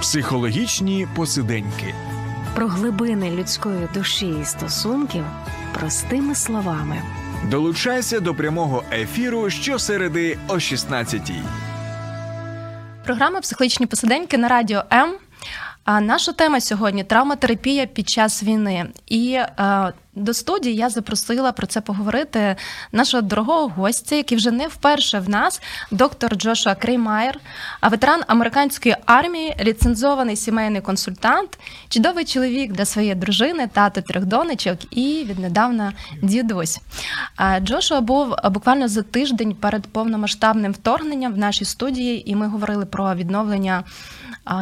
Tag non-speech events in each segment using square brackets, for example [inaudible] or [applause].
Психологічні посиденьки. Про глибини людської душі і стосунків простими словами. Долучайся до прямого ефіру щосереди о 16-й. Програма Психологічні посиденьки на радіо М. А наша тема сьогодні травматерапія під час війни. І е, до студії я запросила про це поговорити нашого дорогого гостя, який вже не вперше в нас, доктор Джошуа Креймайер, ветеран американської армії, ліцензований сімейний консультант, чудовий чоловік для своєї дружини, тато трьох донечок і віднедавна дідусь. Джошуа був буквально за тиждень перед повномасштабним вторгненням в нашій студії, і ми говорили про відновлення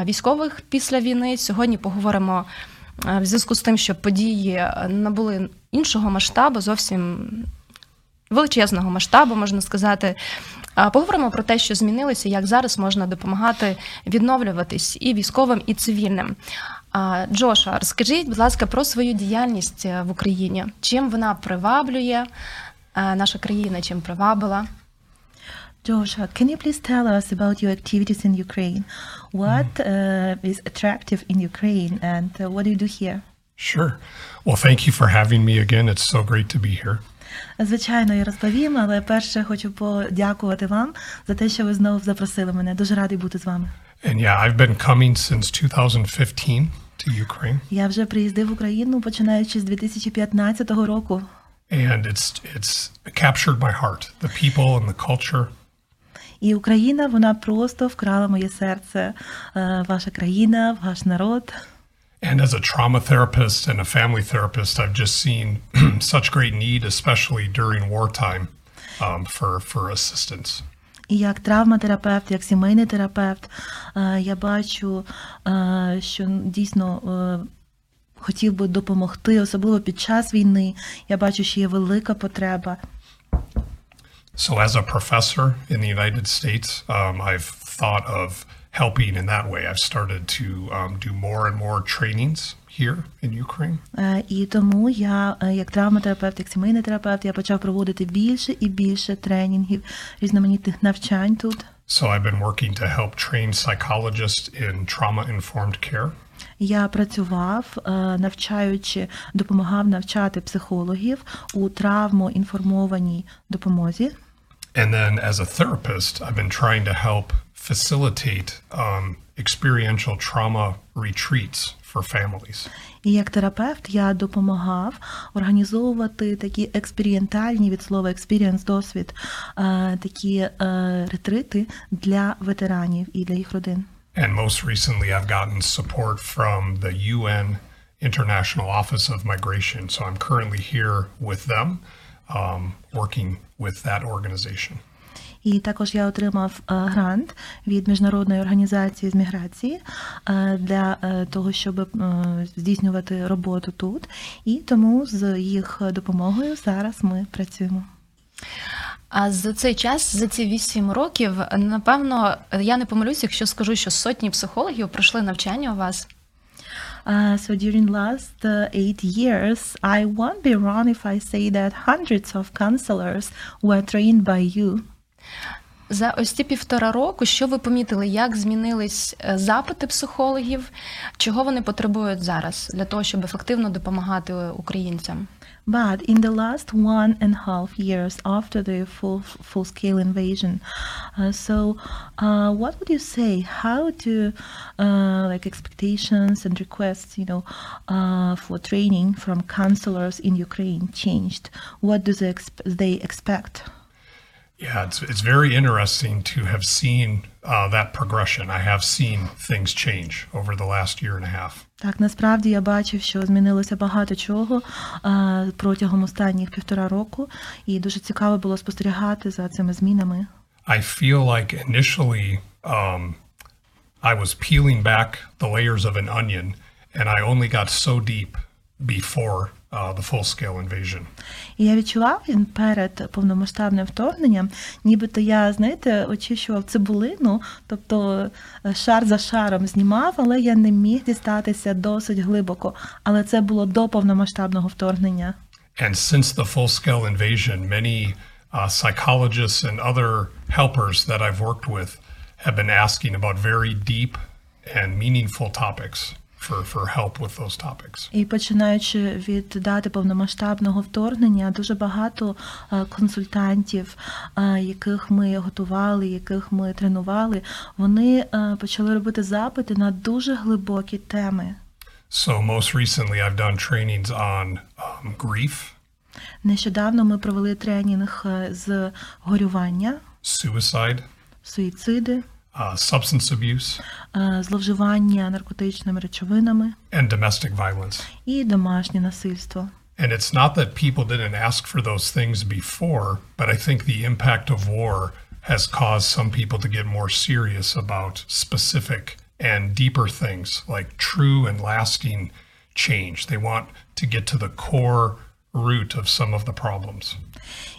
військових після війни. Сьогодні поговоримо в зв'язку з тим, що події набули іншого масштабу, зовсім величезного масштабу, можна сказати. Поговоримо про те, що змінилося, як зараз можна допомагати відновлюватись і військовим, і цивільним. Джоша, розкажіть, будь ласка, про свою діяльність е, в Україні. Чим вона приваблює е, наша країна, чим привабила? Joshua, can you please tell us about your activities in Ukraine? What uh, is attractive in Ukraine and uh, what do you do here? Sure. Well, thank you for having me again. It's so great to be here. Звичайно, я розповім, але перше хочу подякувати вам за те, що ви знову запросили мене. Дуже радий бути з вами. And yeah, I've been coming since 2015 to Ukraine, Я вже приїздив в Україну починаючи з 2015 року. and it's it's captured my heart. The people and the culture. І Україна вона просто вкрала моє серце. Е, Ваша країна, ваш народ. And as a trauma therapist and a family therapist, I've just seen [clears throat] such great need, especially during wartime, um, for for assistance. І як травматерапевт, як сімейний терапевт, е, я бачу, е, що дійсно хотів би допомогти, особливо під час війни. Я бачу, що є велика потреба. So, as a professor in the United States, um, I've thought of helping in that way. I've started to um, do more and more trainings here in Ukraine. Е, І тому я, е, як травматерапевт, як сімейний терапевт, я почав проводити більше і більше тренінгів, різноманітних навчань тут. So, I've been working to help train psychologists in trauma informed care. Я працював, е, навчаючи, допомагав навчати психологів у травмоінформованій допомозі. And then, as a therapist, I've been trying to help facilitate um, experiential trauma retreats for families. І як терапевт я допомагав організовувати такі експерієнтальні від слова experience, досвід, е, такі е, ретрити для ветеранів і для їх родин. And most recently, I've gotten support from the UN International Office of Migration. So I'm currently here with them, um, working with that organization. І також я отримав е, грант від міжнародної організації з міграції е, для е, того, щоб здійснювати роботу тут. І тому з їх допомогою зараз ми працюємо. А за цей час, за ці вісім років, напевно, я не помилюсь, якщо скажу, що сотні психологів пройшли навчання у вас. Uh, so during last uh, eight years, I won't be wrong if I say that hundreds of counselors were trained by you. За ось ці півтора року, що ви помітили, як змінились е, запити психологів, чого вони потребують зараз для того, щоб ефективно допомагати українцям? But in the last one and a half years after the full full scale invasion, uh, so uh, what would you say? How do uh, like expectations and requests, you know, uh, for training from counselors in Ukraine changed? What do they exp- they expect? Yeah, it's, it's very interesting to have seen uh, that progression. I have seen things change over the last year and a half. Так, насправді я бачив, що змінилося багато чого а, протягом останніх півтора року, і дуже цікаво було спостерігати за цими змінами. I feel like initially um, I was peeling back the layers of an onion, and I only got so deep before uh, the full invasion. І я відчував він перед повномасштабним вторгненням, нібито я, знаєте, очищував цибулину, тобто е, шар за шаром знімав, але я не міг дістатися досить глибоко. Але це було до повномасштабного вторгнення. And since the full scale invasion, many uh, psychologists and other helpers that I've worked with have been asking about very deep and meaningful topics for, for help with those topics. І починаючи від дати повномасштабного вторгнення, дуже багато е, консультантів, е, яких ми готували, яких ми тренували, вони е, почали робити запити на дуже глибокі теми. So most recently, I've done trainings on um, grief, Нещодавно ми провели тренінг з горювання, suicide, суїциди, substance abuse, е, зловживання наркотичними речовинами and domestic violence. і домашнє насильство. And it's not that people didn't ask for those things before, but I think the impact of war has caused some people to get more serious about specific and deeper things like true and lasting change. They want to get to the core root of some of the problems.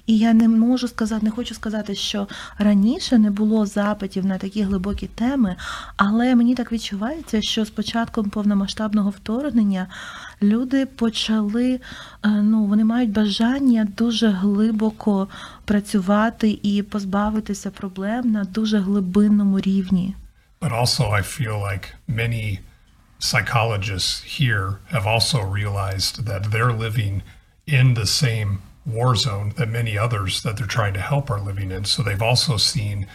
І я не можу сказати, не хочу сказати, що раніше не було запитів на такі глибокі теми, але мені так відчувається, що з початком повномасштабного вторгнення люди почали, е, ну вони мають бажання дуже глибоко працювати і позбавитися проблем на дуже глибинному рівні. But also, I feel like many psychologists here have also realized that they're living in the same war zone that many others that they're trying to help are living in. So they've also seen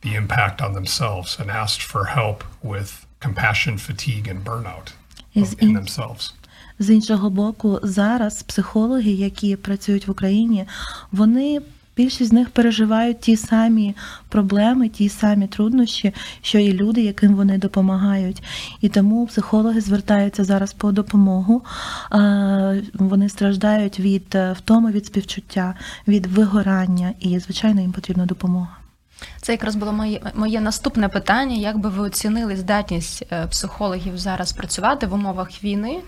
the impact on themselves and asked for help with compassion fatigue and burnout Is in in- themselves. З іншого боку, зараз психологи, які працюють в Україні, вони більшість з них переживають ті самі проблеми, ті самі труднощі, що і люди, яким вони допомагають. І тому психологи звертаються зараз по допомогу. Вони страждають від е, втоми від співчуття, від вигорання, і звичайно їм потрібна допомога. Це якраз було моє моє наступне питання. Як би ви оцінили здатність е, психологів зараз працювати в умовах війни,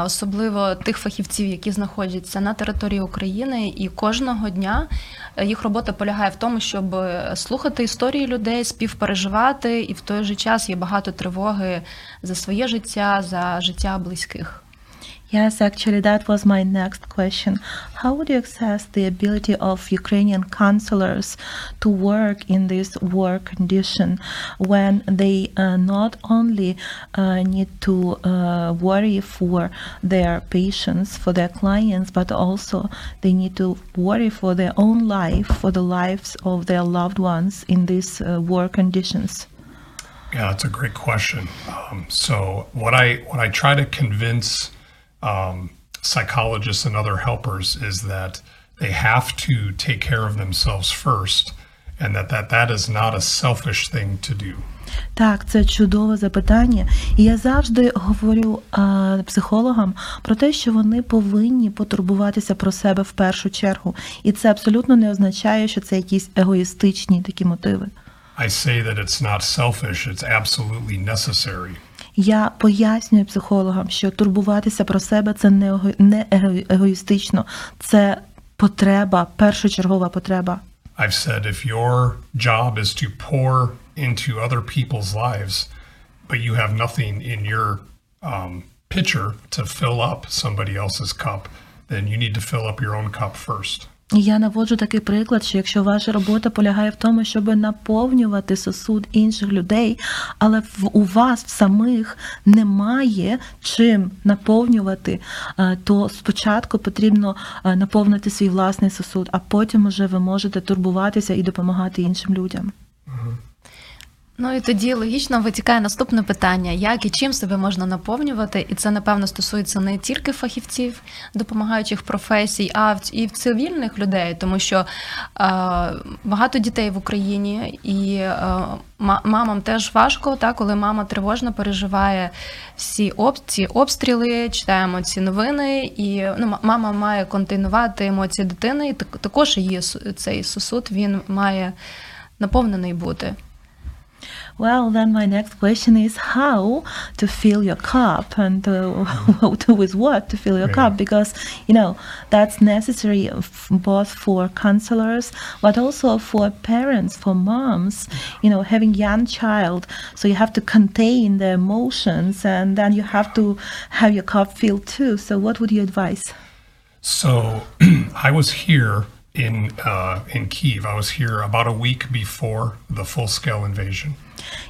особливо тих фахівців, які знаходяться на території України, і кожного дня е, їх робота полягає в тому, щоб е, слухати історії людей, співпереживати, і в той же час є багато тривоги за своє життя, за життя близьких. Yes, actually, that was my next question. How would you assess the ability of Ukrainian counselors to work in this war condition when they uh, not only uh, need to uh, worry for their patients, for their clients, but also they need to worry for their own life, for the lives of their loved ones in these uh, war conditions? Yeah, that's a great question. Um, so what I what I try to convince um, psychologists and other helpers is that they have to take care of themselves first, and that that, that is not a selfish thing to do. Так, це чудове запитання. І я завжди говорю а, психологам про те, що вони повинні потурбуватися про себе в першу чергу. І це абсолютно не означає, що це якісь егоїстичні такі мотиви. I say that it's not selfish; it's absolutely necessary. Я пояснюю психологам, що турбуватися про себе це не не его- егоїстично, це потреба, першочергова потреба. I've said if your job is to pour into other people's lives, but you have nothing in your um, pitcher to fill up somebody else's cup, then you need to fill up your own cup first. Я наводжу такий приклад, що якщо ваша робота полягає в тому, щоб наповнювати сосуд інших людей, але в у вас в самих немає чим наповнювати, е, то спочатку потрібно е, наповнити свій власний сосуд, а потім уже ви можете турбуватися і допомагати іншим людям. Ну і тоді логічно витікає наступне питання: як і чим себе можна наповнювати? І це напевно стосується не тільки фахівців, допомагаючих професій, а і цивільних людей, тому що е, багато дітей в Україні, і е, мамам теж важко, так, коли мама тривожно переживає всі об, ці обстріли, читаємо ці новини, і ну, мама має контейнувати емоції дитини, і також її цей сосуд він має наповнений бути. Well, then my next question is how to fill your cup and uh, [laughs] with what to fill your Yeah. cup because you know that's necessary both for counselors but also for parents, for moms. You know, having young child, so you have to contain the emotions and then you have to have your cup filled too. So, what would you advise? So [clears throat] I was here in uh, in Kiev. I was here about a week before the full-scale invasion,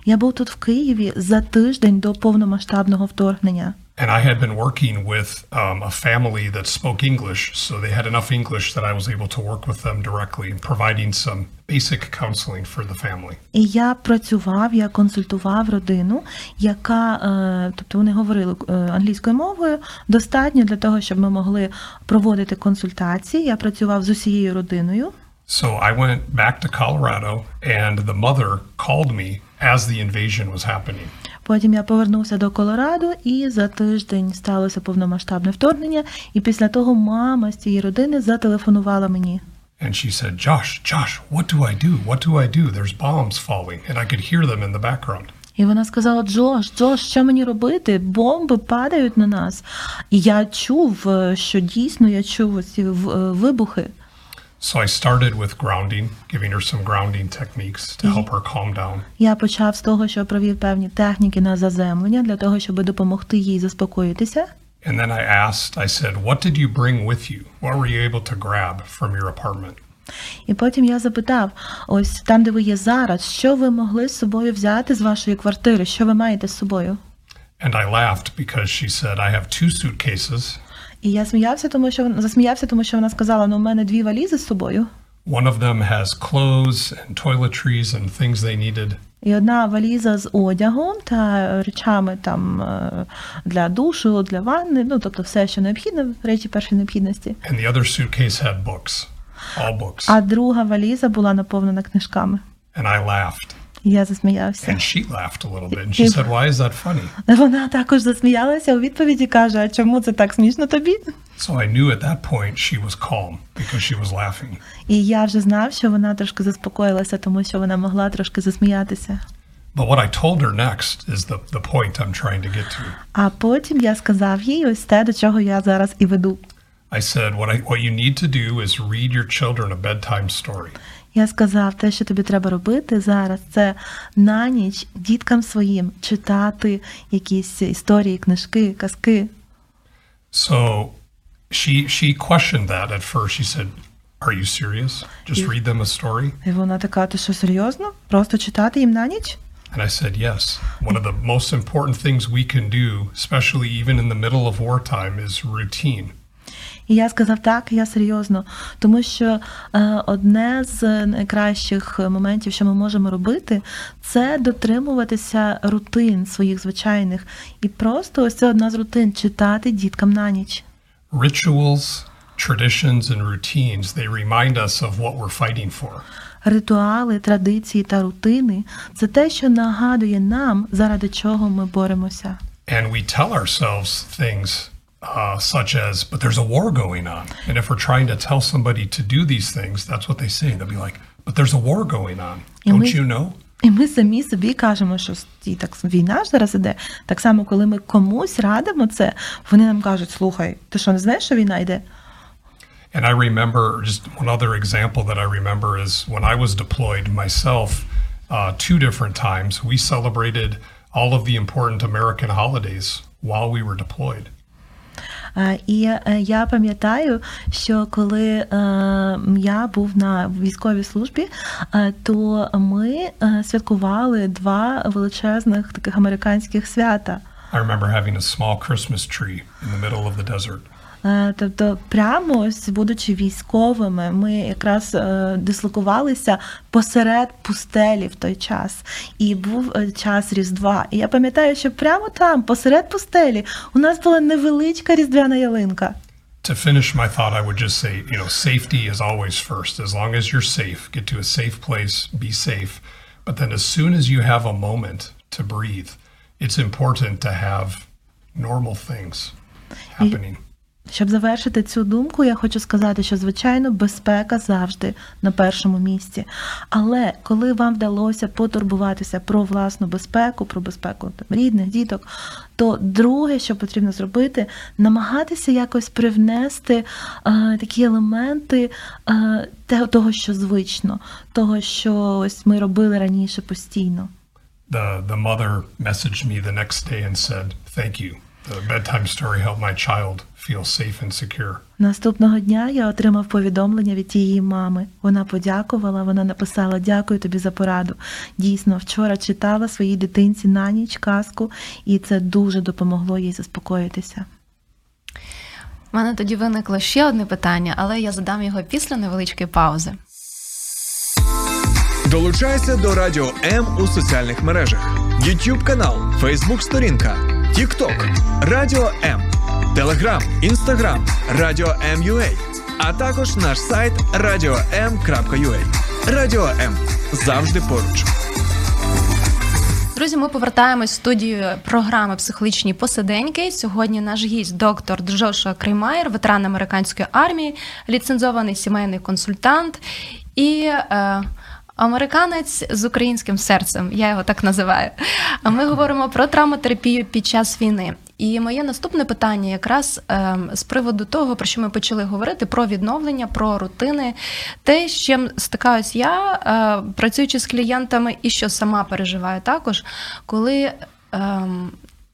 Я був тут в Києві за тиждень до повномасштабного вторгнення. and I had been working with um, a family that spoke English, so they had enough English that I was able to work with them directly, providing some basic counseling for the family. І я працював, я консультував родину, яка, е, тобто вони говорили е, англійською мовою, достатньо для того, щоб ми могли проводити консультації. Я працював з усією родиною. So I went back to Colorado, and the mother called me as the invasion was happening. Потім я повернувся до Колорадо, і за тиждень сталося повномасштабне вторгнення. І після того мама з цієї родини зателефонувала мені. And she said, Josh, Josh, what do I do? What do I do? There's bombs falling. And I could hear them in the background. І вона сказала: Джош, Джош, що мені робити? Бомби падають на нас. І я чув, е, що дійсно я чув ці вибухи. So I started with grounding, giving her some grounding techniques to help her calm down. Я почав з того, що провів певні техніки на заземлення для того, щоб допомогти їй заспокоїтися. And then I asked, I said, What did you bring with you? What were you able to grab from your apartment? І потім я запитав: ось там, де ви є зараз, що ви могли з собою взяти з вашої квартири? Що ви маєте з собою? And I laughed because she said, I have two suitcases. І я сміявся, тому що вона засміявся, тому що вона сказала: ну, у мене дві валізи з собою. One of them has clothes and toiletries and things they needed. І одна валіза з одягом та речами там е, для душу, для ванни, ну тобто все, що необхідно, речі першої необхідності. And the other suitcase had books, all books. А друга валіза була наповнена книжками. And I laughed. Я засміявся. And she laughed a little bit. And she said, Why is that funny? Вона також засміялася у відповіді каже: А чому це так смішно тобі? So I knew at that point she was calm because she was laughing. І я вже знав, що вона трошки заспокоїлася, тому що вона могла трошки засміятися. But what I told her next is the, the point I'm trying to get to. А потім я сказав їй ось те, до чого я зараз і веду. I said, what, I, what you need to do is read your children a bedtime story. Я сказав, те, що тобі треба робити зараз, це на ніч діткам своїм читати якісь історії, книжки, казки. So she she questioned that at first. She said, Are you serious? Just read them a story? І вона така: ти що серйозно? Просто читати їм на ніч? And I said, Yes. One of the most important things we can do, especially even in the middle of wartime, is routine. І я сказав, так, я серйозно, тому що е, одне з найкращих моментів, що ми можемо робити, це дотримуватися рутин своїх звичайних. І просто ось це одна з рутин читати діткам на ніч. Rituals, traditions, and routines, they remind us of what we're fighting for. Ритуали, традиції та рутини це те, що нагадує нам, заради чого ми боремося. And we tell ourselves things uh, such as, but there's a war going on. And if we're trying to tell somebody to do these things, that's what they say. They'll be like, but there's a war going on. And Don't we- you know? І ми самі собі кажемо, що і так війна ж зараз іде. Так само, коли ми комусь радимо це, вони нам кажуть: слухай, ти що не знаєш, що війна йде? And I remember just one other example that I remember is when I was deployed myself, uh, two different times, we celebrated all of the important American holidays while we were deployed. І е, я пам'ятаю, що коли е, я був на військовій службі, е, то ми святкували два величезних таких американських свята. I remember having a small Christmas tree in the middle of the desert. Е, Тобто, прямо ось будучи військовими, ми якраз е, дислокувалися посеред пустелі в той час, і був е, час Різдва. І я пам'ятаю, що прямо там, посеред пустелі, у нас була невеличка різдвяна ялинка. To finish my thought, I would just say, you know, safety is always first. As long as you're safe, get to a safe place, be safe. But then as soon as you have a moment to breathe, it's important to have normal things happening. Щоб завершити цю думку, я хочу сказати, що звичайно безпека завжди на першому місці. Але коли вам вдалося потурбуватися про власну безпеку, про безпеку там, рідних, діток, то друге, що потрібно зробити, намагатися якось привнести е, такі елементи е, того, що звично, того, що ось ми робили раніше постійно. The, the mother messaged me the next day and said, Thank you. the bedtime story helped my child feel safe and secure. Наступного дня я отримав повідомлення від тієї мами. Вона подякувала, вона написала Дякую тобі за пораду. Дійсно, вчора читала своїй дитинці на ніч казку, і це дуже допомогло їй заспокоїтися. У мене тоді виникло ще одне питання, але я задам його після невеличкої паузи. Долучайся до Радіо М у соціальних мережах: YouTube канал, Facebook сторінка, TikTok, Радіо М, Telegram, Instagram, Радіо М.UA, а також наш сайт radio.m.ua. Радіо М завжди поруч. Друзі, ми повертаємось в студію програми Психологічні посиденьки. Сьогодні наш гість, доктор Джошуа Креймайер, ветеран американської армії, ліцензований сімейний консультант і. Е, Американець з українським серцем, я його так називаю. А ми говоримо про травматерапію під час війни. І моє наступне питання якраз е, з приводу того, про що ми почали говорити: про відновлення, про рутини, те, з чим стикаюсь я, е, працюючи з клієнтами, і що сама переживаю також, коли е,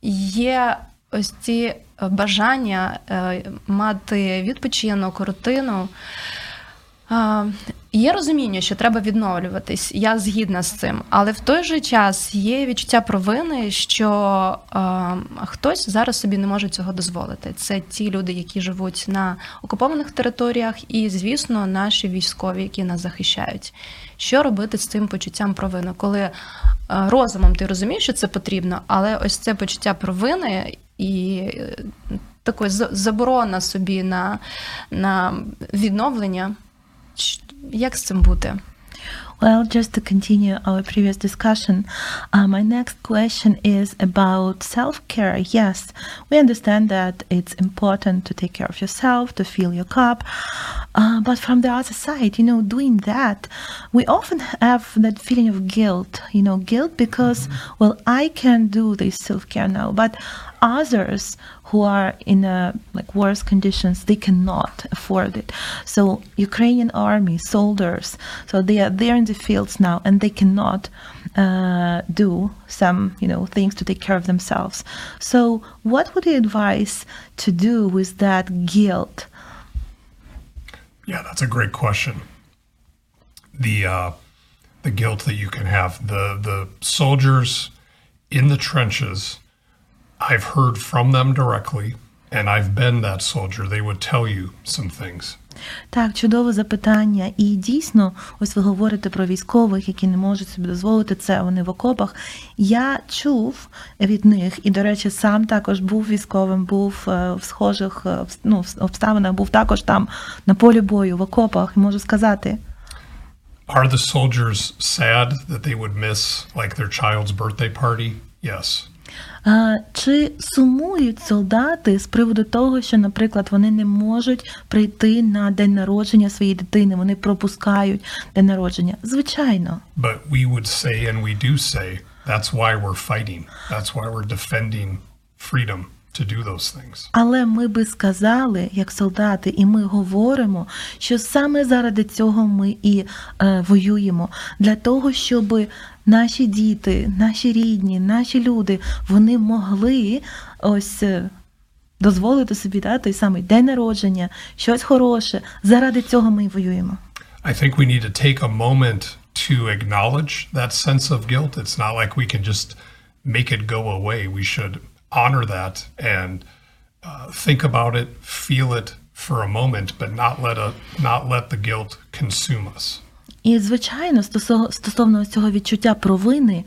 є ось ці бажання е, мати відпочинок, рутину. Є розуміння, що треба відновлюватись, я згідна з цим, але в той же час є відчуття провини, що е, хтось зараз собі не може цього дозволити. Це ті люди, які живуть на окупованих територіях, і, звісно, наші військові, які нас захищають. Що робити з цим почуттям провини, коли е, розумом ти розумієш, що це потрібно, але ось це почуття провини і е, такої заборона собі на, на відновлення. Як з цим бути? Well, just to continue our previous discussion, uh, my next question is about self care. Yes, we understand that it's important to take care of yourself, to fill your cup. Uh, but from the other side, you know, doing that, we often have that feeling of guilt, you know, guilt because, well, I can do this self care now, but others who are in a, like worse conditions they cannot afford it. So ukrainian army soldiers so they are there in the fields now and they cannot uh, do some you know things to take care of themselves. So what would you advise to do with that guilt? Yeah that's a great question. The uh, the guilt that you can have. The the soldiers in the trenches I've heard from them directly, and I've been that soldier. They would tell you some things. Так, чудове запитання. І дійсно, ось ви говорите про військових, які не можуть собі дозволити це. Вони в окопах. Я чув від них, і, до речі, сам також був військовим, був в схожих ну, обставинах, був також там на полі бою, в окопах, і можу сказати. Are the soldiers sad that they would miss like their child's birthday party? Yes. Чи сумують солдати з приводу того, що, наприклад, вони не можуть прийти на день народження своєї дитини, вони пропускають день народження? Звичайно. But we would say and we do say that's why we're fighting. That's why we're defending freedom. To do those things. Але ми би сказали, як солдати, і ми говоримо, що саме заради цього ми і е, воюємо для того, щоб наші діти, наші рідні, наші люди вони могли ось дозволити собі да, той самий день народження, щось хороше. Заради цього ми і воюємо. I think we need to take a moment to acknowledge that sense of guilt. It's not like we can just make it go away. We should honor that and uh, think about it, feel it for a moment, but not let a not let the guilt consume us. І, звичайно, стосовно цього відчуття провини,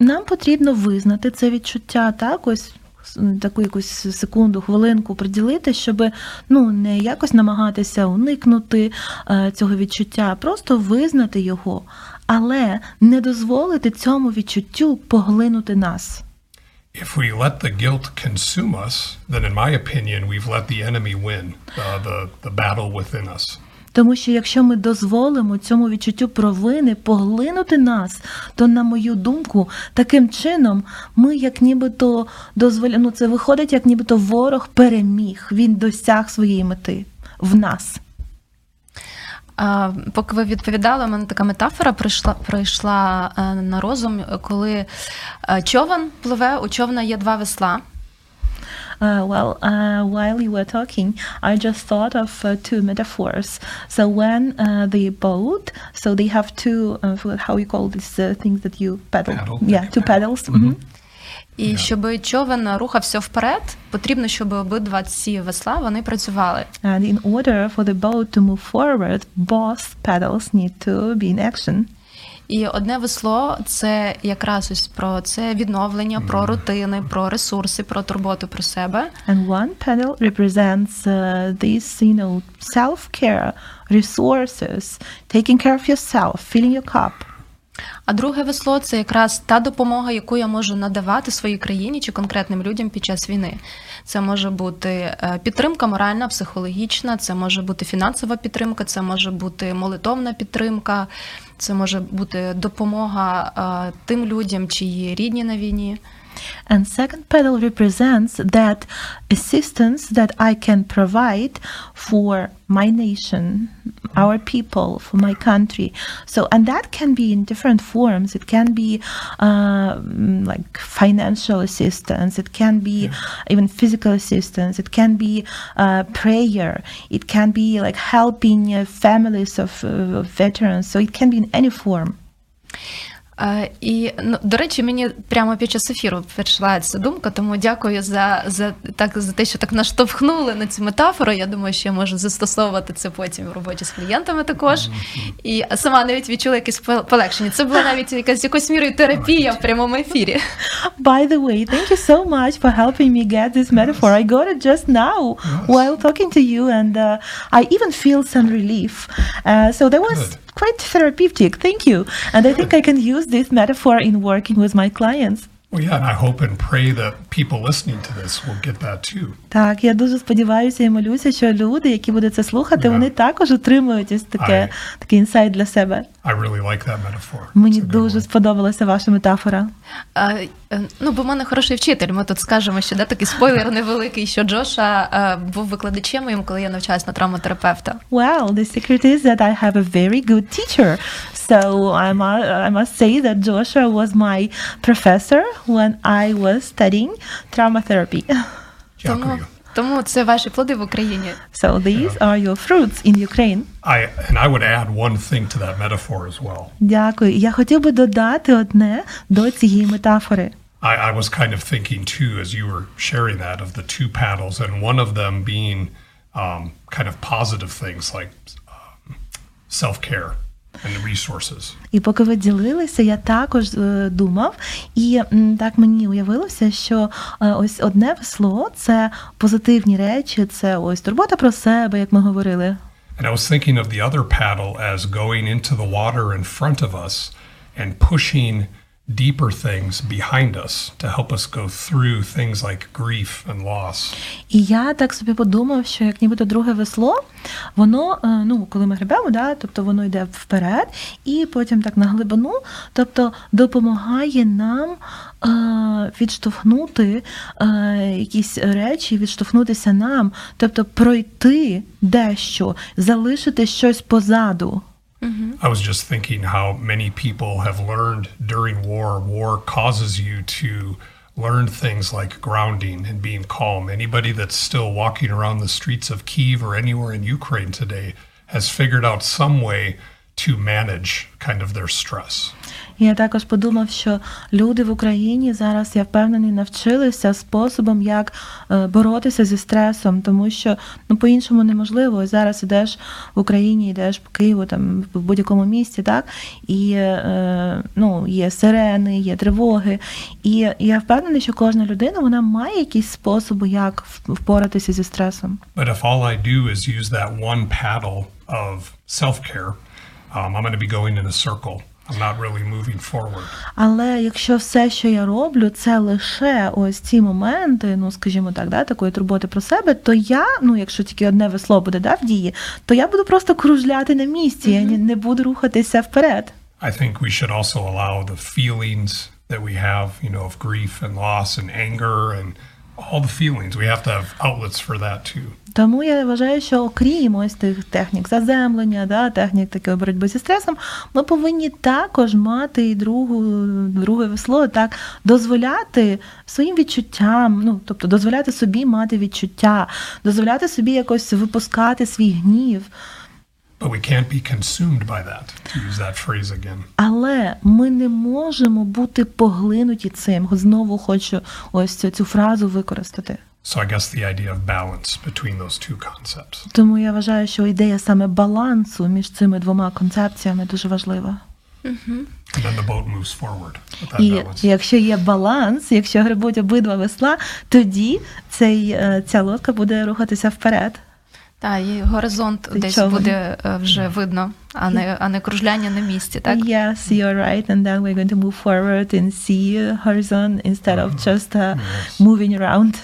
нам потрібно визнати це відчуття так ось. Таку якусь секунду, хвилинку приділити, щоб ну не якось намагатися уникнути е, цього відчуття, просто визнати його, але не дозволити цьому відчуттю поглинути нас. If we let the guilt consume us, then in my opinion, we've let the enemy win uh, the, the battle within us. Тому що якщо ми дозволимо цьому відчуттю провини поглинути нас, то, на мою думку, таким чином ми, як нібито дозволяємо, ну це виходить, як нібито ворог переміг, він досяг своєї мети в нас. А, Поки ви відповідали, у мене така метафора прийшла прийшла е, на розум, коли е, човен пливе, у човна є два весла. Uh, well, uh, while you were talking, I just thought of uh, two metaphors. So when uh, the boat, so they have two, uh, how you call these uh, things that you paddle. Paddle, Yeah, two a paddles. Mhm. І yeah. щоб човен рухався вперед, потрібно, щоб обидва ці весла вони працювали. And in order for the boat to move forward, both paddles need to be in action. І одне весло це якраз ось про це відновлення, про рутини, про ресурси, про турботу про себе. And one paddle represents uh, this, you know, self-care, resources, taking care of yourself, filling your cup. А друге весло це якраз та допомога, яку я можу надавати своїй країні чи конкретним людям під час війни. Це може бути е, підтримка моральна, психологічна, це може бути фінансова підтримка, це може бути молитовна підтримка, це може бути допомога е, тим людям, чиї рідні на війні. And second pedal represents that assistance that I can provide for my nation, our people, for my country. So, and that can be in different forms. It can be uh, like financial assistance. It can be even physical assistance. It can be uh, prayer. It can be like helping uh, families of, uh, of veterans. So it can be in any form. І ну, до речі, мені прямо під час ефіру прийшла ця думка, тому дякую за, за так за те, що так наштовхнули на цю метафору. Я думаю, що я можу застосовувати це потім в роботі з клієнтами також. І сама навіть відчула якесь полегшення. Це була навіть якась якоюсь мірою терапія в прямому ефірі. By the way, thank you so much for helping me get this metaphor. I got it just now while talking to you, and uh, I even feel some relief. Uh, so that was. Quite therapeutic. Thank you. And I think I can use this metaphor in working with my clients. Well, yeah, and I hope and pray that people listening to this will get that too. Так, я дуже сподіваюся і молюся, що люди, які будуть це слухати, Да. вони також отримують ось таке, Ай. такий інсайт для себе. I really like that metaphor. Мені дуже one. сподобалася ваша метафора. Е, е, Ну, бо в мене хороший вчитель. Ми тут скажемо, що да, такий спойлер невеликий, що Джоша е, був викладачем моїм, коли я навчалась на травматерапевта. Well, the secret is that I have a very good teacher. So I must, I must say that Joshua was my professor when I was studying trauma therapy. [laughs] Тому, Дякую. тому це ваші плоди в Україні. So these are your fruits in Ukraine. I and I would add one thing to that metaphor as well. Дякую. Я хотів би додати одне до цієї метафори. I, I was kind of thinking too, as you were sharing that, of the two paddles, and one of them being um, kind of positive things like um, self care and resources. І поки ви ділилися, я також е, думав, і м, так мені уявилося, що е, ось одне весло це позитивні речі, це ось турбота про себе, як ми говорили. And I was thinking of the other paddle as going into the water in front of us and pushing deeper things behind us to help us go through things like grief and loss. І я так собі подумав, що як нібито друге весло, воно, е, ну, коли ми гребемо, да, тобто воно йде вперед, і потім так на глибину, тобто допомагає нам е, відштовхнути е, якісь речі, відштовхнутися нам, тобто пройти дещо, залишити щось позаду. I was just thinking how many people have learned during war. War causes you to learn things like grounding and being calm. Anybody that's still walking around the streets of Kiev or anywhere in Ukraine today has figured out some way to manage kind of their stress. Я також подумав, що люди в Україні зараз, я впевнений, навчилися способом, як е, боротися зі стресом, тому що ну по-іншому неможливо. Зараз ідеш в Україні, йдеш по Києву, там в будь-якому місті, так і е, ну є сирени, є тривоги. І я впевнений, що кожна людина вона має якісь способи, як впоратися зі стресом. But if all I do is use that one paddle of self care, um, I'm going to be going in a circle. Not really moving forward. Але якщо все, що я роблю, це лише ось ці моменти, ну скажімо так, да, такої турботи про себе, то я, ну якщо тільки одне весло буде да, в дії, то я буду просто кружляти на місці, я ні- не буду рухатися вперед. I think we should also allow the feelings that we have, you know, of grief and loss and anger and all the feelings. We have to have outlets for that too. Тому я вважаю, що окрім ось тих технік заземлення, да, технік такої боротьби зі стресом, ми повинні також мати і другу, друге весло, так, дозволяти своїм відчуттям, ну, тобто дозволяти собі мати відчуття, дозволяти собі якось випускати свій гнів. But we can't be consumed by that, to use that phrase again. Але ми не можемо бути поглинуті цим. Знову хочу ось цю, цю фразу використати. So I guess the idea of balance between those two concepts. Тому я вважаю, що ідея саме балансу між цими двома концепціями дуже важлива. And then the boat moves forward with that І balance. якщо є баланс, якщо грибуть обидва весла, тоді цей, е, ця лодка буде рухатися вперед. Та і горизонт Ти десь човен. буде е, вже видно, а не, а не кружляння на місці, так? Yes, you're right. And then we're going to move forward and see horizon instead of just uh, moving around.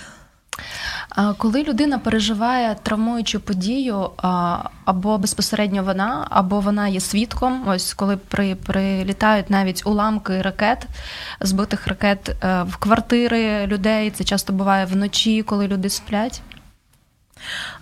Коли людина переживає травмуючу подію, або безпосередньо вона, або вона є свідком, ось коли при, прилітають навіть уламки ракет, збитих ракет е, в квартири людей, це часто буває вночі, коли люди сплять.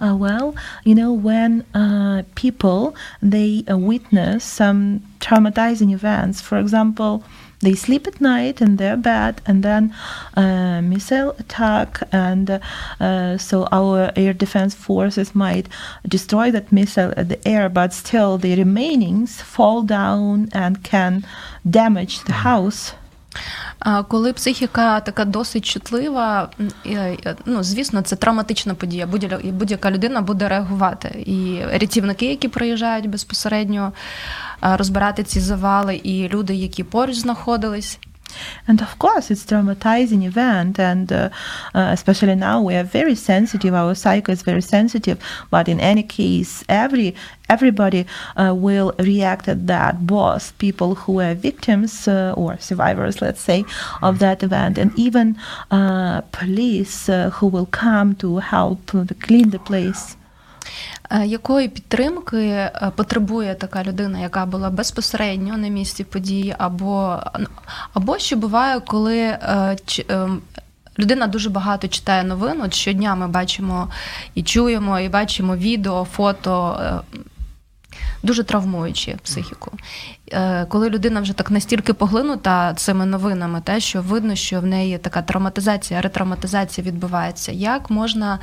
Uh, well, you know, when uh, people they uh, witness some traumatizing events, for example, they sleep at night in their bed, and then uh, missile attack, and uh, so our air defense forces might destroy that missile at the air, but still the remainings fall down and can damage the house. Коли психіка така досить чутлива, е, ну звісно, це травматична подія. Будь-яка людина буде реагувати. І рятівники, які приїжджають безпосередньо розбирати ці завали, і люди, які поруч знаходились. And of course, it's traumatizing event, and uh, uh, especially now we are very sensitive. Our psyche is very sensitive. But in any case, every everybody uh, will react at that. Both people who are victims uh, or survivors, let's say, of that event, and even uh, police uh, who will come to help to clean the place. Е, Якої підтримки е, потребує така людина, яка була безпосередньо на місці події, або, або що буває, коли е, людина дуже багато читає новин. От щодня ми бачимо і чуємо, і бачимо відео, фото. Дуже травмуючі психіку. Е, Коли людина вже так настільки поглинута цими новинами, те, що видно, що в неї така травматизація, ретравматизація відбувається. Як можна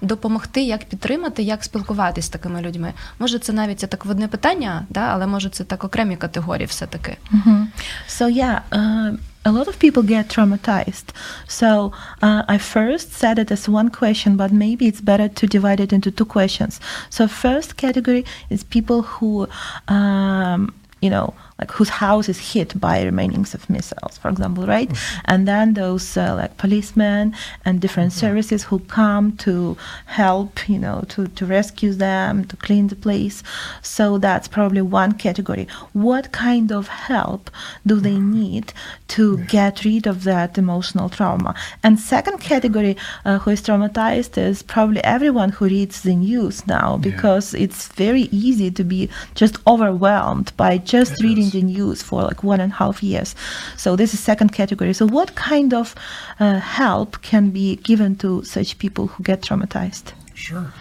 допомогти, як підтримати, як спілкуватись з такими людьми? Може, це навіть це так одне питання, да? але може це так окремі категорії все-таки. Mhm. So yeah, uh, a lot of people get traumatized. So uh, I first said it as one question, but maybe it's better to divide it into two questions. So first category is people who, um, you know, like whose house is hit by remainings of missiles, for example, right? And then those uh, like policemen and different services who come to help, you know, to, to rescue them, to clean the place. So that's probably one category. What kind of help do they need to get rid of that emotional trauma? And second category uh, who is traumatized is probably everyone who reads the news now because it's very easy to be just overwhelmed by just reading is. the news for like one and a half years. So this is second category. So what kind of uh, help can be given to such people who get traumatized? Sure.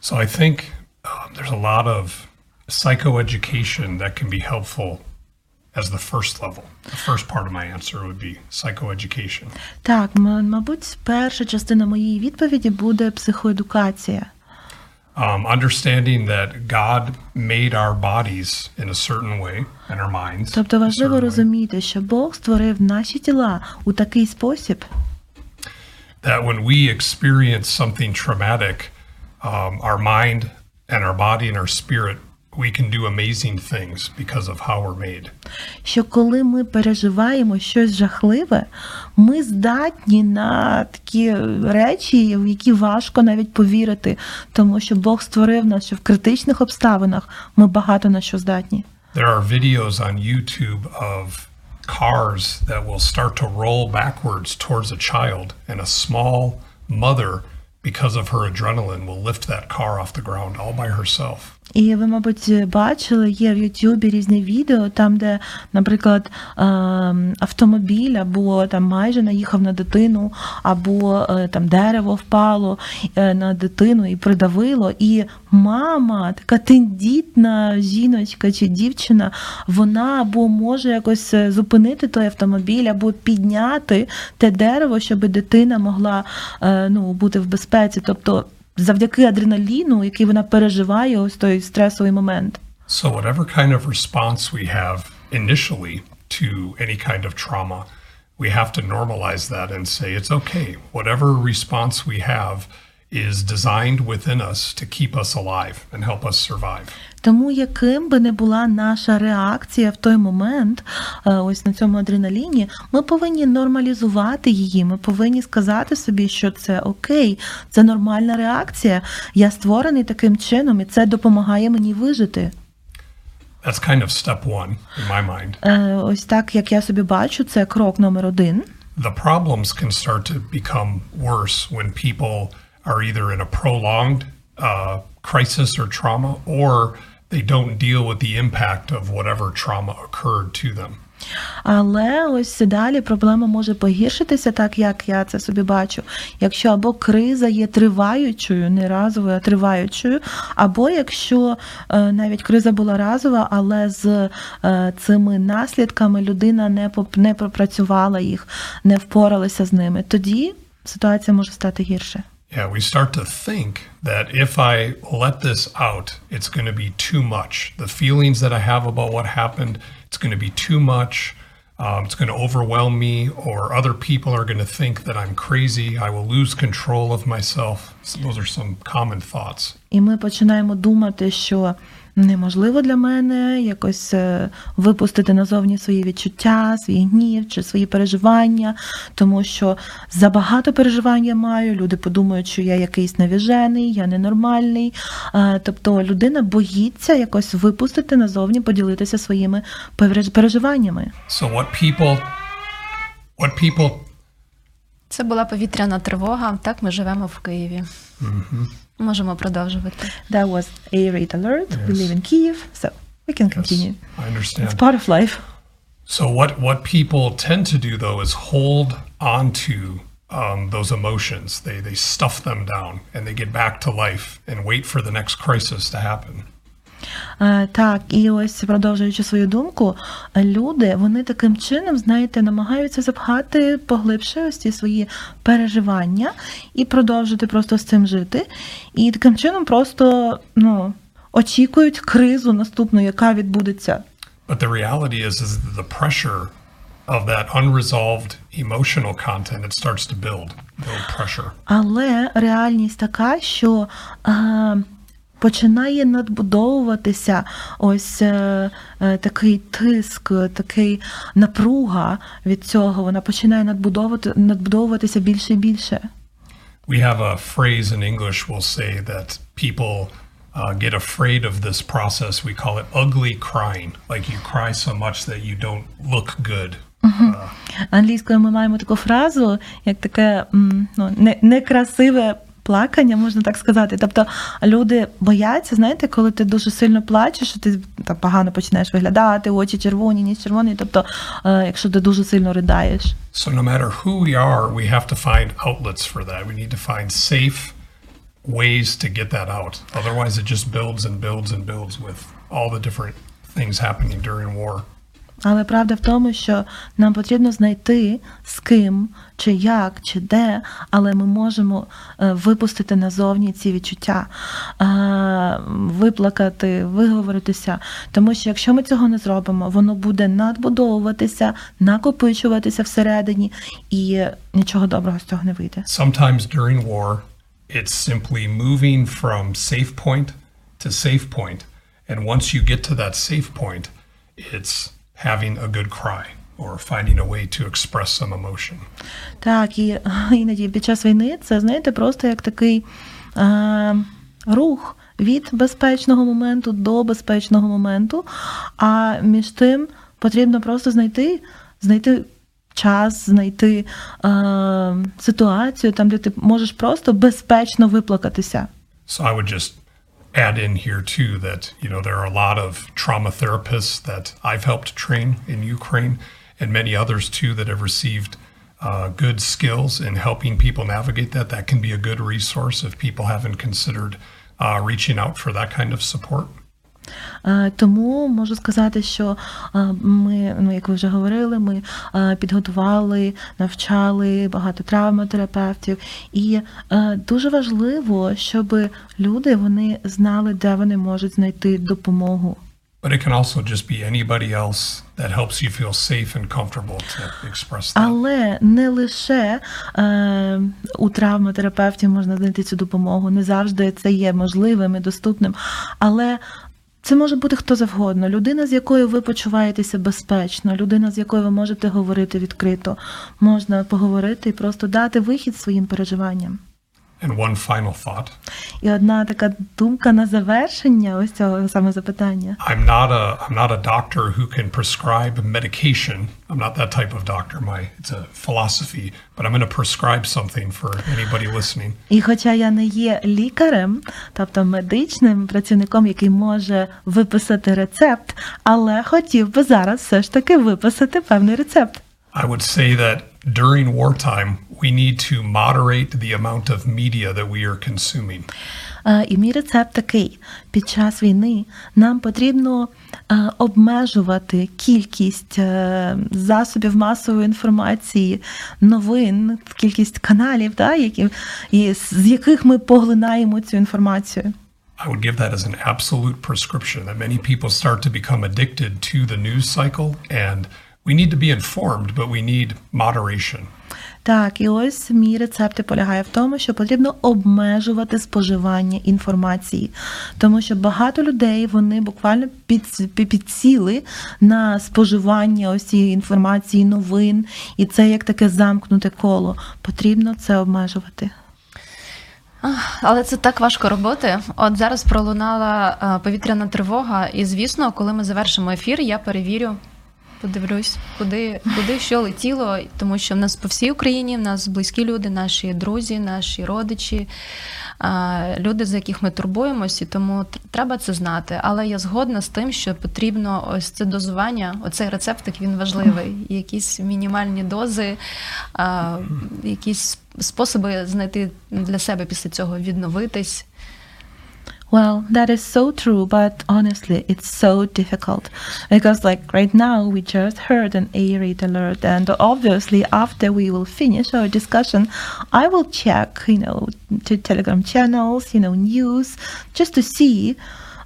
So I think um, there's a lot of psychoeducation that can be helpful as the first level. The first part of my answer would be psychoeducation. Так, м- мабуть, перша частина моєї відповіді буде психоедукація. Um, understanding that God made our bodies in a certain way and our minds. Тобто a важливо certain way, розуміти, що Бог створив наші тіла у такий спосіб, that when we experience something traumatic, um, our mind and our body and our spirit, we can do amazing things because of how we're made. що коли ми переживаємо щось жахливе, ми здатні на такі речі, в які важко навіть повірити, тому що Бог створив нас, що в критичних обставинах ми багато на що здатні. There are videos on YouTube of cars that will start to roll backwards towards a child, and a small mother, because of her adrenaline, will lift that car off the ground all by herself. І ви, мабуть, бачили, є в Ютубі різні відео, там, де, наприклад, ем, автомобіль або там майже наїхав на дитину, або е, там дерево впало е, на дитину і придавило. І мама, така тендітна жіночка чи дівчина, вона або може якось е, зупинити той автомобіль, або підняти те дерево, щоб дитина могла ну, бути в безпеці. Тобто завдяки адреналіну, який вона переживає, ось той стресовий момент. So, whatever kind of response we have initially to any kind of trauma, we have to normalize that and say it's okay. Whatever response we have Is designed within us to keep us alive and help us survive. Тому яким би не була наша реакція в той момент, е, ось на цьому адреналіні, ми повинні нормалізувати її. Ми повинні сказати собі, що це окей, це нормальна реакція. Я створений таким чином, і це допомагає мені вижити. That's kind of step one in my mind. Е, Ось так, як я собі бачу, це крок номер один. The problems can start to become worse when people are either in a prolonged uh, crisis or trauma or they don't deal with the impact of whatever trauma occurred to them. Але ось далі проблема може погіршитися, так як я це собі бачу. Якщо або криза є триваючою, не разовою, а триваючою, або якщо е, навіть криза була разова, але з е, цими наслідками людина не не пропрацювала їх, не впоралася з ними, тоді ситуація може стати гірше. Yeah, we start to think that if I let this out, it's going to be too much. The feelings that I have about what happened, it's going to be too much. Um, it's going to overwhelm me, or other people are going to think that I'm crazy. I will lose control of myself. So those are some common thoughts. І ми починаємо думати, що неможливо для мене якось е, випустити назовні свої відчуття, свій гнів чи свої переживання, тому що забагато переживань я маю. Люди подумають, що я якийсь навіжений, я ненормальний. Е, Тобто людина боїться якось випустити назовні, поділитися своїми переживаннями. So what people, what people, Це була повітряна тривога. Так ми живемо в Києві. Можемо продовжувати. That was a rate alert. We live in Kyiv, so we can yes, continue. I It's understand. part of life. So what what people tend to do though is hold onto um, those emotions. They they stuff them down and they get back to life and wait for the next crisis to happen. Е, Так, і ось продовжуючи свою думку, люди вони таким чином, знаєте, намагаються запхати поглибше ось ці свої переживання і продовжити просто з цим жити. І таким чином просто ну, очікують кризу наступну, яка відбудеться. But the reality is is that the pressure of that unresolved emotional content it starts to build build pressure. Але реальність така, що е, починає надбудовуватися ось е, е, такий тиск, такий напруга від цього. Вона починає надбудовувати, надбудовуватися більше і більше. We have a phrase in English we'll say that people uh, get afraid of this process. We call it ugly crying. Like you cry so much that you don't look good. Англійською ми маємо таку фразу, як таке ну, не, некрасиве плакання, можна так сказати. Тобто люди бояться, знаєте, коли ти дуже сильно плачеш, ти там, погано починаєш виглядати, очі червоні, ніс червоний. Тобто, е, якщо ти дуже сильно riдаєш. So no matter who we are, we have to find outlets for that. We need to find safe ways to get that out. Otherwise, it just builds and builds and builds with all the different things happening during war. Але правда в тому, що нам потрібно знайти з ким, чи як, чи де, але ми можемо е, випустити назовні ці відчуття, е, виплакати, виговоритися. Тому що якщо ми цього не зробимо, воно буде надбудовуватися, накопичуватися всередині, і нічого доброго з цього не вийде. Sometimes during war, it's simply moving from safe point to safe point. And once you get to that safe point, it's having a good cry or finding a way to express some emotion. Так, і іноді під час війни це, знаєте, просто як такий е, рух від безпечного моменту до безпечного моменту. А між тим потрібно просто знайти, знайти час, знайти е, ситуацію, там, де ти можеш просто безпечно виплакатися. So I would just add in here too that you know there are a lot of trauma therapists that I've helped train in Ukraine, and many others too that have received uh, good skills in helping people navigate that. That can be a good resource if people haven't considered uh, reaching out for that kind of support. Е, Тому можу сказати, що е, ми, ну як ви вже говорили, ми е, підготували, навчали багато травматерапевтів, і дуже важливо, щоб люди вони знали, де вони можуть знайти допомогу. But it can also just be anybody else that helps you feel safe and comfortable to express that. Але не лише е, у травматерапевтів можна знайти цю допомогу, не завжди це є можливим і доступним. Але це може бути хто завгодно. Людина, з якою ви почуваєтеся безпечно, людина, з якою ви можете говорити відкрито. Можна поговорити і просто дати вихід своїм переживанням. And one final thought. І одна така думка на завершення ось цього саме запитання. I'm not a I'm not a doctor who can prescribe medication. I'm not that type of doctor. My it's a philosophy, but I'm going to prescribe something for anybody listening. І хоча я не є лікарем, тобто медичним працівником, який може виписати рецепт, але хотів би зараз все ж таки виписати певний рецепт. I would say that during wartime, we need to moderate the amount of media that we are consuming. Е, І мій рецепт такий: під час війни нам потрібно е, обмежувати кількість е, засобів масової інформації, новин, кількість каналів, да, які, і з яких ми поглинаємо цю інформацію. I would give that as an absolute prescription that many people start to become addicted to the news cycle, and we need to be informed, but we need moderation. Так, і ось мій рецепт полягає в тому, що потрібно обмежувати споживання інформації, тому що багато людей вони буквально під, підсіли на споживання ось цієї інформації, новин, і це як таке замкнуте коло. Потрібно це обмежувати. Але це так важко робити. От зараз пролунала е, повітряна тривога, і звісно, коли ми завершимо ефір, я перевірю, подивлюсь, куди, куди що летіло, тому що в нас по всій Україні, в нас близькі люди, наші друзі, наші родичі, люди, за яких ми турбуємося, тому треба це знати. Але я згодна з тим, що потрібно ось це дозування, оцей рецептик він важливий. Якісь мінімальні дози, якісь способи знайти для себе після цього відновитись. Well, that is so true, but honestly, it's so difficult. Because, like right now, we just heard an A rate alert, and obviously, after we will finish our discussion, I will check, you know, to Telegram channels, you know, news, just to see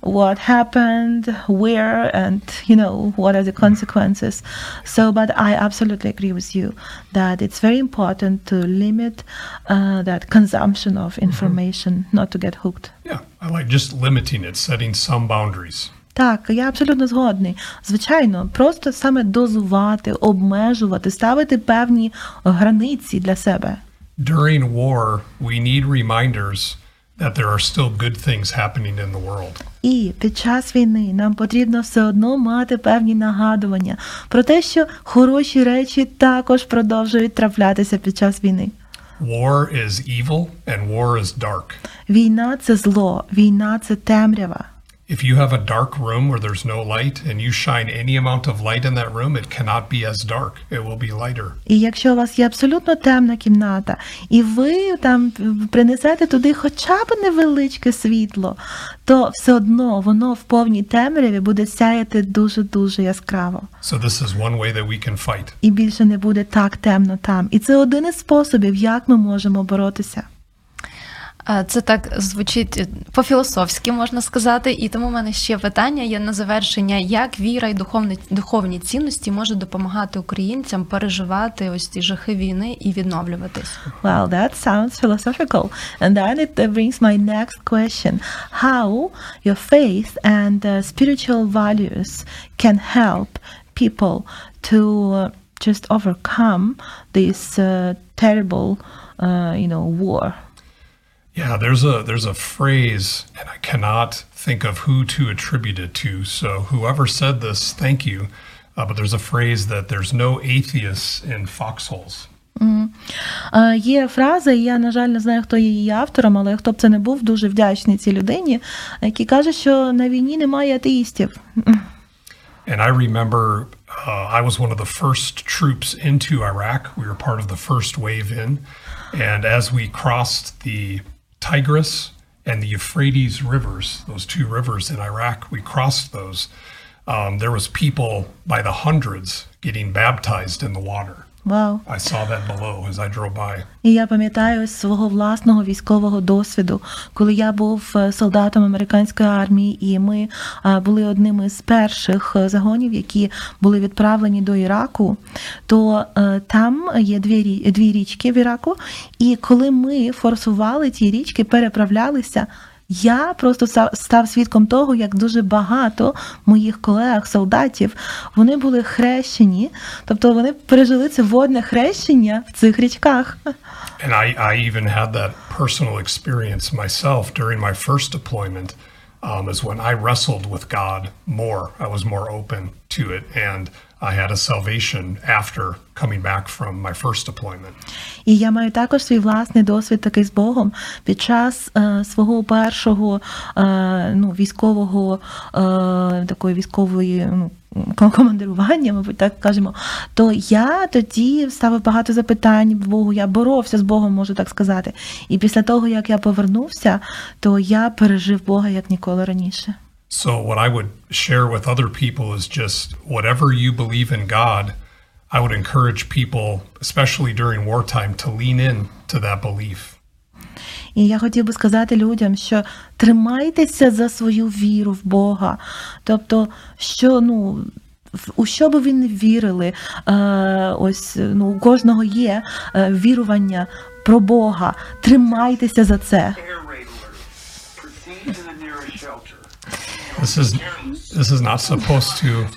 what happened, where, and you know, what are the consequences. So, but I absolutely agree with you that it's very important to limit uh, that consumption of information, not to get hooked. Yeah, I like just limiting it, setting some boundaries. Так, я абсолютно згодний. Звичайно, просто саме дозувати, обмежувати, ставити певні границі для себе. During war, we need reminders that there are still good things happening in the world. І під час війни нам потрібно все одно мати певні нагадування про те, що хороші речі також продовжують траплятися під час війни. War is evil and war is dark. Війна це зло, війна це темрява. If you have a dark room where there's no light and you shine any amount of light in that room, it cannot be as dark. It will be lighter. І якщо у вас є абсолютно темна кімната, і ви там принесете туди хоча б невеличке світло, то все одно воно в повній темряві буде сяяти дуже-дуже яскраво. So this is one way that we can fight. І більше не буде так темно там. І це один із способів, як ми можемо боротися. Е, Це так звучить по-філософськи, можна сказати. І тому в мене ще питання є на завершення: як віра і духовні, духовні цінності можуть допомагати українцям переживати ось ці жахи війни і відновлюватись? Well, that sounds philosophical. And then it brings my next question How your faith and uh, spiritual values can help people to uh, just overcome this uh, terrible, uh, you know, war? Yeah, there's a there's a phrase, and I cannot think of who to attribute it to. So whoever said this, thank you. Uh, but there's a phrase that there's no atheists in foxholes. Е, Є фраза, і я, на жаль, не знаю, хто є її автором, але хто б це не був, дуже вдячний цій людині, який каже, що на війні немає атеїстів. [laughs] And I remember uh, I was one of the first troops into Iraq. We were part of the first wave in. And as we crossed the Tigris and the Euphrates rivers, those two rivers in Iraq, we crossed those. Um, there was people by the hundreds getting baptized in the water. Вау. I saw that below as I drove by. І я пам'ятаю з свого власного військового досвіду, коли я був е, солдатом американської армії, і ми е, були одними з перших е, загонів, які були відправлені до Іраку, то там є дві, дві річки в Іраку, і коли ми форсували ті річки, переправлялися. Я просто ста- став свідком того, як дуже багато моїх колег, солдатів, вони були хрещені, тобто вони пережили це водне хрещення в цих річках. And I, I even had that personal experience myself during my first deployment, um, is when I wrestled with God more. I was more open to it. And I had a salvation after coming back from my first deployment. І я маю також свій власний досвід такий з Богом під час е, свого першого е, ну, військового е, такої військової ну, командирування, мабуть, так кажемо. То я тоді ставив багато запитань Богу. Я боровся з Богом, можу так сказати. І після того, як я повернувся, то я пережив Бога як ніколи раніше. So, what I would share with other people is just whatever you believe in God, I would encourage people, especially during wartime, to lean in to that belief. І я хотів би сказати людям, що тримайтеся за свою віру в Бога. Тобто, що ну. У що би ви не вірили, е, ось ну у кожного є е, вірування про Бога. Тримайтеся за це. This is this is not supposed to.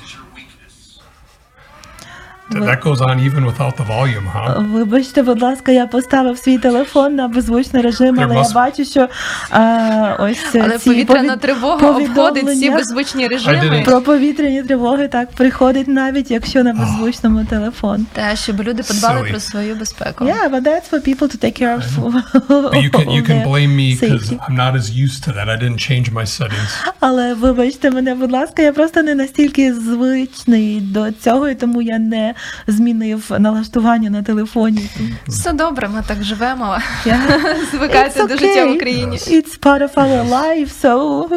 That goes on even without the volume, huh? Вибачте, будь ласка, я поставив свій телефон на беззвучний режим, There але я бачу, що е, ось Але ці повітряна повід- тривога обходить всі повідомлення беззвучні режими. про повітряні тривоги так приходить навіть якщо на беззвучному телефон. Та щоб люди подбали Silly. про свою безпеку. Yeah, but that's for people to take care of. [laughs] But you can you can blame me because. I'm not as used to that. I didn't change my settings. Але вибачте мене, будь ласка, я просто не настільки звичний до цього, і тому я не змінив налаштування на телефоні. Все добре, ми так живемо. [laughs] Звикайте до життя в. Україні. It's part of our life, so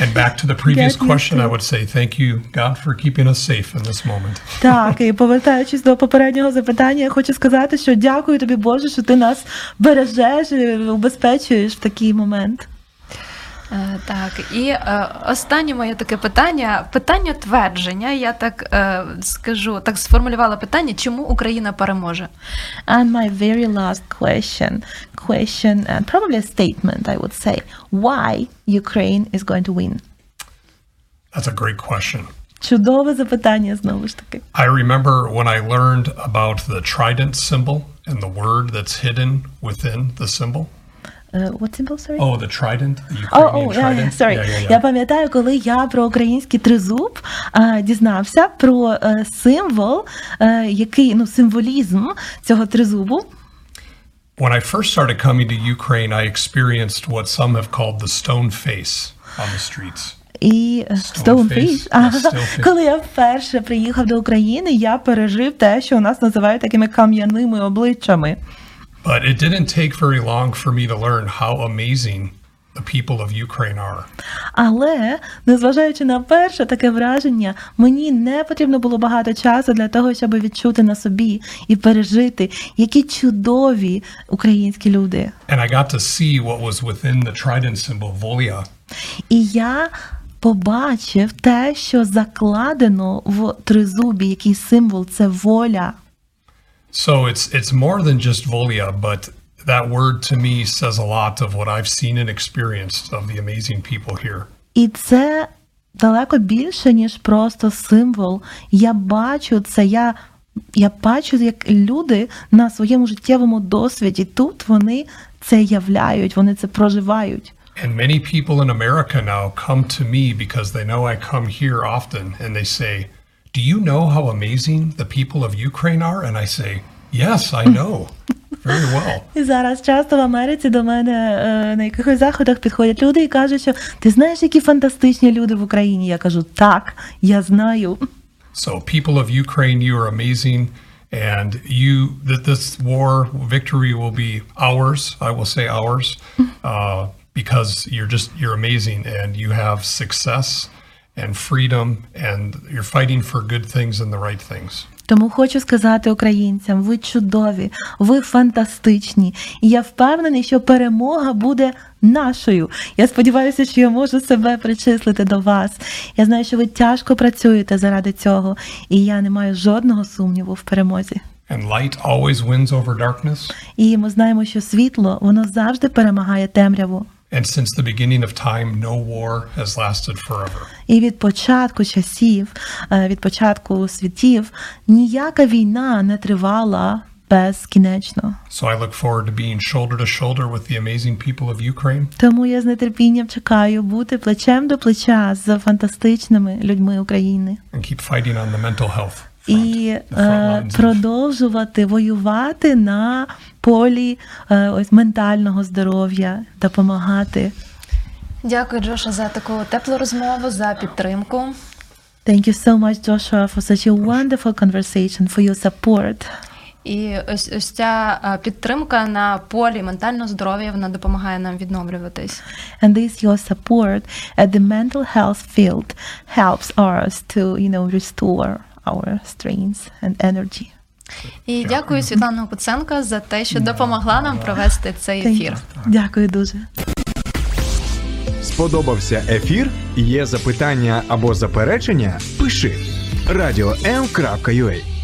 And back to the previous question, I would say thank you, God, for keeping us safe in this moment. так. І повертаючись до попереднього запитання, я хочу сказати, що дякую тобі, Боже, що ти нас бережеш, і убезпечуєш в такий момент. Е, Так, і е, останнє моє таке питання питання твердження. Я так е, скажу, так сформулювала питання, чому Україна переможе? And my very last question, question and probably a statement, I would say, why Ukraine is going to win? That's a great question. Чудове запитання знову ж таки. I remember when I learned about the trident symbol and the word that's hidden within the symbol. Uh, what symbol, sorry? Oh, the trident, the Ukrainian о, yeah, trident. yeah, sorry. Yeah, yeah, yeah. Я пам'ятаю, коли я про український тризуб е, дізнався про е, символ, е, який ну символізм цього тризубу. When I first started coming to Ukraine, I experienced what some have called the stone face on the streets. І е, Stoneface. Stoneface. Коли я вперше приїхав до України, я пережив те, що у нас називають такими кам'яними обличчями. But it didn't take very long for me to learn how amazing the people of Ukraine are. Але незважаючи на перше таке враження, мені не потрібно було багато часу для того, щоб відчути на собі і пережити, які чудові українські люди. And I got to see what was within the trident symbol, Volia. І я побачив те, що закладено в тризубі, який символ це воля. So it's it's more than just Volia, but that word to me says a lot of what I've seen and experienced of the amazing people here. І це далеко більше, ніж просто символ. Я бачу це, я, я бачу, як люди на своєму життєвому досвіді тут вони це являють, вони це проживають. And many people in America now come to me because they know I come here often and they say, Do you know how amazing the people of Ukraine are? And I say, Yes, I [laughs] know. very well. І зараз часто в Америці до мене е, на якихось заходах підходять люди і кажуть, що ти знаєш, які фантастичні люди в Україні. Я кажу, так, я знаю. So, people of Ukraine, you are amazing, and you that this war victory will be ours. I will say ours, uh, because you're just you're amazing, and you have success And freedom, and you're fighting for good things and the right things. Тому хочу сказати українцям: ви чудові, ви фантастичні. І я впевнений, що перемога буде нашою. Я сподіваюся, що я можу себе причислити до вас. Я знаю, що ви тяжко працюєте заради цього, і я не маю жодного сумніву в перемозі. And light always wins over darkness. І ми знаємо, що світло воно завжди перемагає темряву. And since the beginning of time, no war has lasted forever. І від початку часів, е, від початку світів, ніяка війна не тривала безкінечно. So I look forward to being shoulder to shoulder with the amazing people of Ukraine. Тому я з нетерпінням чекаю бути плечем до плеча з фантастичними людьми України and keep fighting on the mental health front, і the front е, lines of- продовжувати воювати на полі е, ось ментального здоров'я, допомагати. Дякую, Джоша, за таку теплу розмову, за підтримку. Thank you so much, Joshua, for such a wonderful conversation, for your support. І ось ось ця е, підтримка на полі ментального здоров'я вона допомагає нам відновлюватись. And this your support at the mental health field helps us to, you know, restore our strength and energy. І дякую Світлану Куценко за те, що допомогла нам провести цей ефір. Дякую дуже. Сподобався ефір? Є запитання або заперечення? Пиши радіом.ua